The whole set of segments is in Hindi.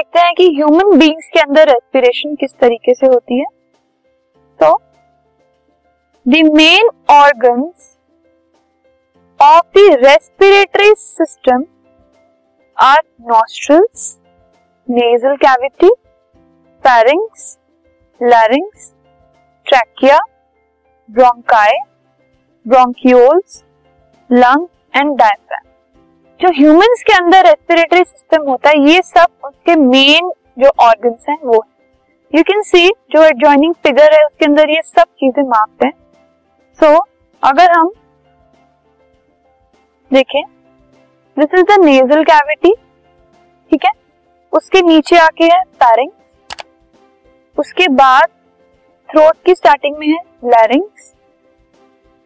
देखते हैं कि ह्यूमन बींग्स के अंदर रेस्पिरेशन किस तरीके से होती है। तो the main of the respiratory system are nostrils nasal cavity pharynx larynx trachea bronchi bronchioles lung and diaphragm जो ह्यूमंस के अंदर रेस्पिरेटरी सिस्टम होता है ये सब उसके मेन जो ऑर्गन्स हैं वो यू कैन सी जो एडजॉइनिंग फिगर है उसके अंदर ये सब चीज़ें मार्क्ड हैं। सो so, अगर हम देखें this is the nasal cavity ठीक है? उसके नीचे आके है पैरिंग उसके बाद थ्रोट की स्टार्टिंग में है लैरिंग्स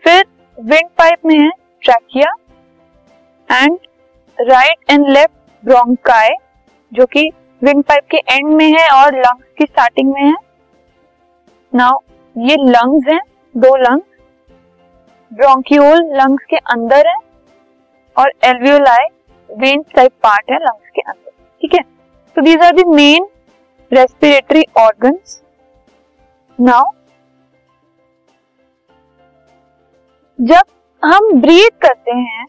फिर विंड पाइप में है trachea and right and left bronchi जो कि विंड पाइप के एंड में है और लंग्स की स्टार्टिंग में है। नाउ ये लंग्स हैं, दो लंग्स ब्रोंक्यूल लंग्स के अंदर है और एल्वियोलाई वेन टाइप पार्ट है लंग्स के अंदर, ठीक है? तो these are the main respiratory organs now जब हम ब्रीथ करते हैं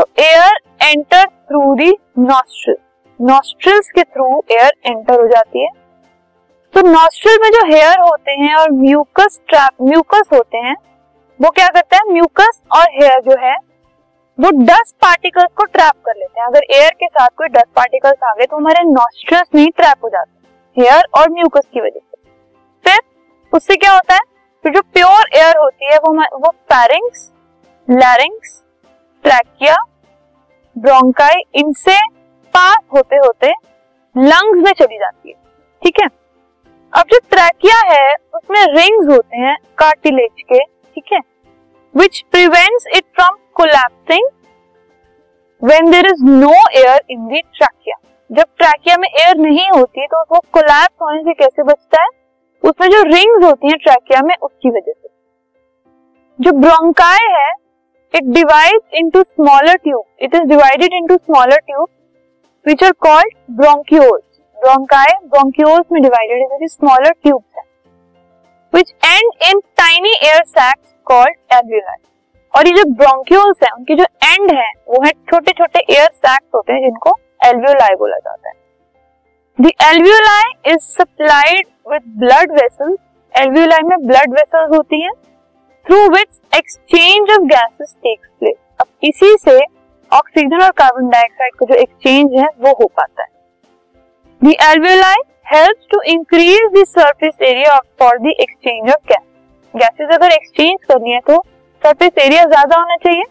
तो air enter through the nostril nostrils के थ्रू एयर एंटर हो जाती है। तो नॉस्ट्रल में जो हेयर होते हैं और म्यूकस ट्रैप म्यूकस होते हैं, वो क्या करते हैं? म्यूकस और हेयर जो है, वो डस्ट पार्टिकल्स को ट्रैप कर लेते हैं। अगर एयर के साथ कोई डस्ट पार्टिकल्स आ गए तो हमारे नॉस्ट्रल्स में ही ट्रैप हो जाते हैं हेयर और म्यूकस की वजह से। फिर उससे क्या होता है? फिर जो प्योर एयर होती है, वो वो पैरिंग्स लैरिंग्स ट्रैकिया ब्रोंकाई इनसे पास होते होते लंग्स में चली जाती है, ठीक है? अब जो ट्रैकिया है, उसमें रिंग्स होते हैं कार्टिलेज के, ठीक है? Which prevents it from collapsing when there is no air in the trachea जब ट्रैकिया में एयर नहीं होती तो वो कोलैप्स होने से कैसे बचता है? उसमें जो रिंग्स होती हैं ट्रैकिया में, उसकी वजह से। जो ब्रोंकाई है It divides into smaller tube. It is divided into smaller tubes which are called bronchioles. Bronchi, bronchioles में divided है smaller tubes है which end in tiny air sacs called alveoli. और ये जो ब्रोंक्यूल्स है उनके जो एंड है वो है छोटे छोटे एयर सैक्स होते हैं जिनको एल्वियोलाई बोला जाता है the alveoli is supplied with blood vessels alveoli में ब्लड वेसल्स होती हैं through which exchange of gases takes place अब इसी से ऑक्सीजन और कार्बन डाइऑक्साइड का जो एक्सचेंज है, वो हो पाता है। The alveoli helps to increase the surface area for the exchange of gas gases अगर एक्सचेंज करनी है तो सरफेस एरिया ज़्यादा होना चाहिए।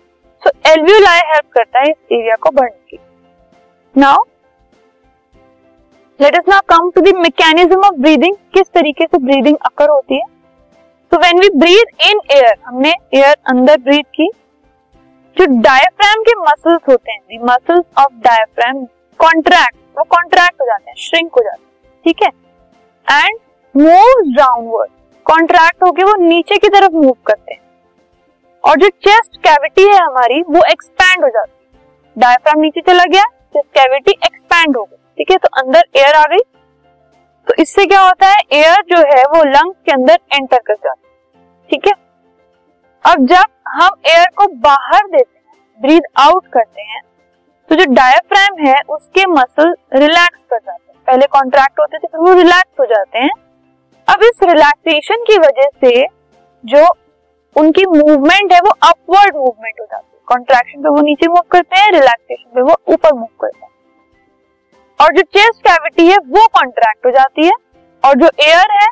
सो एल्वेलाई हेल्प करता है इस एरिया को बढ़ने की now let us now come to the mechanism of breathing किस तरीके से ब्रीदिंग अकर होती है? तो when we breathe in air हमने एयर अंदर ब्रीथ की। जो डायफ्राम के मसल्स होते हैं the muscles of diaphragm contract वो कॉन्ट्रैक्ट हो जाते हैं श्रिंक हो जाते हैं, ठीक है? एंड मूव डाउनवर्ड कॉन्ट्रैक्ट होके वो नीचे की तरफ़ मूव करते हैं। और जो चेस्ट कैविटी है हमारी, वो एक्सपैंड हो जाती है। डायफ्राम नीचे चला गया चेस्ट कैविटी एक्सपैंड हो गई ठीक है? तो अंदर एयर आ गई इससे क्या होता है? एयर जो है वो लंग्स के अंदर एंटर कर जाता है। ठीक है? अब जब हम एयर को बाहर देते हैं ब्रीद आउट करते हैं तो जो डायफ्राम है, उसके मसल रिलैक्स कर जाते हैं। पहले कॉन्ट्रैक्ट होते थे, फिर वो रिलैक्स हो जाते हैं। अब इस रिलैक्सेशन की वजह से जो उनकी मूवमेंट है, वो अपवर्ड मूवमेंट हो जाती है। कॉन्ट्रैक्शन पे वो नीचे मूव करते हैं रिलैक्सेशन पे वो ऊपर मूव करते हैं। और जो चेस्ट कैविटी है, वो कॉन्ट्रैक्ट हो जाती है। और जो एयर है,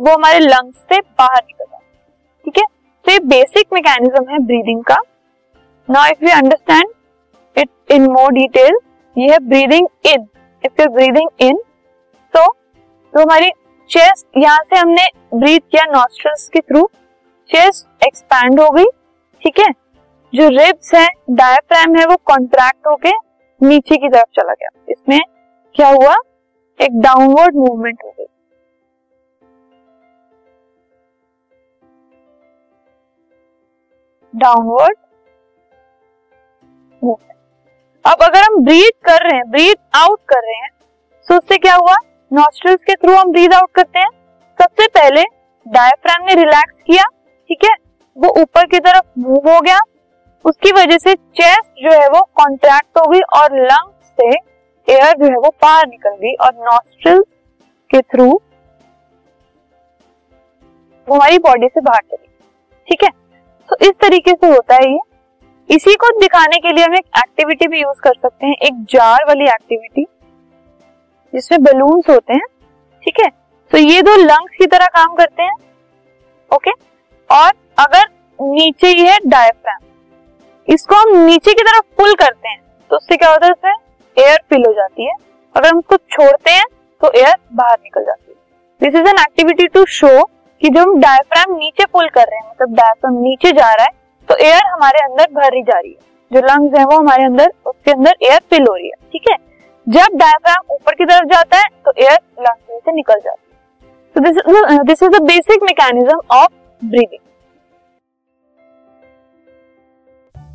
वो हमारे लंग्स से बाहर निकल जाती है। ठीक है? तो ये बेसिक मैकेनिज्म है ब्रीदिंग का। Now if you understand it in more detail ये है breathing in if you breathing in तो तो हमारी चेस्ट यहाँ से हमने ब्रीथ किया नॉस्ट्रल्स के थ्रू चेस्ट एक्सपैंड हो गई। ठीक है? जो रिब्स है डायफ्राम है, वो कॉन्ट्रैक्ट होके नीचे की तरफ़ चला गया। इसमें क्या हुआ? एक डाउनवर्ड मूवमेंट हो गई। डाउनवर्ड मूवमेंट अब अगर हम ब्रीथ कर रहे हैं ब्रीथ आउट कर रहे हैं तो उससे क्या हुआ? नॉस्ट्रल्स के थ्रू हम ब्रीद आउट करते हैं। सबसे पहले डायफ्राम ने रिलैक्स किया, ठीक है? वो ऊपर की तरफ़ मूव हो गया। उसकी वजह से चेस्ट जो है वो कॉन्ट्रैक्ट हो गई और लंग्स से एयर जो है वो बाहर निकल गई और नॉस्ट्रल के थ्रू हमारी बॉडी से बाहर चली ठीक है? तो इस तरीके से होता है ये। इसी को दिखाने के लिए हम एक एक्टिविटी भी यूज़ कर सकते हैं, एक जार वाली एक्टिविटी जिसमें बलून्स होते हैं। ठीक है? तो ये दो लंग्स की तरह काम करते हैं। ओके और अगर नीचे ही है डायफ्राम इसको हम नीचे की तरफ़ पुल करते हैं तो उससे क्या होता है उसमें? एयर फिल हो जाती है। अगर हम कुछ छोड़ते हैं तो एयर बाहर निकल जाती है। This is an activity to show कि जब हम डायफ्राम नीचे पुल कर रहे हैं मतलब डायफ्राम नीचे जा रहा है तो एयर हमारे अंदर भरी जा रही है। जो लंग्स है, वो हमारे अंदर, उसके अंदर एयर फिल हो रही है, ठीक है? जब डायफ्राम ऊपर की तरफ़ जाता है तो एयर लंग्स में से निकल जाती है। This is the basic mechanism of breathing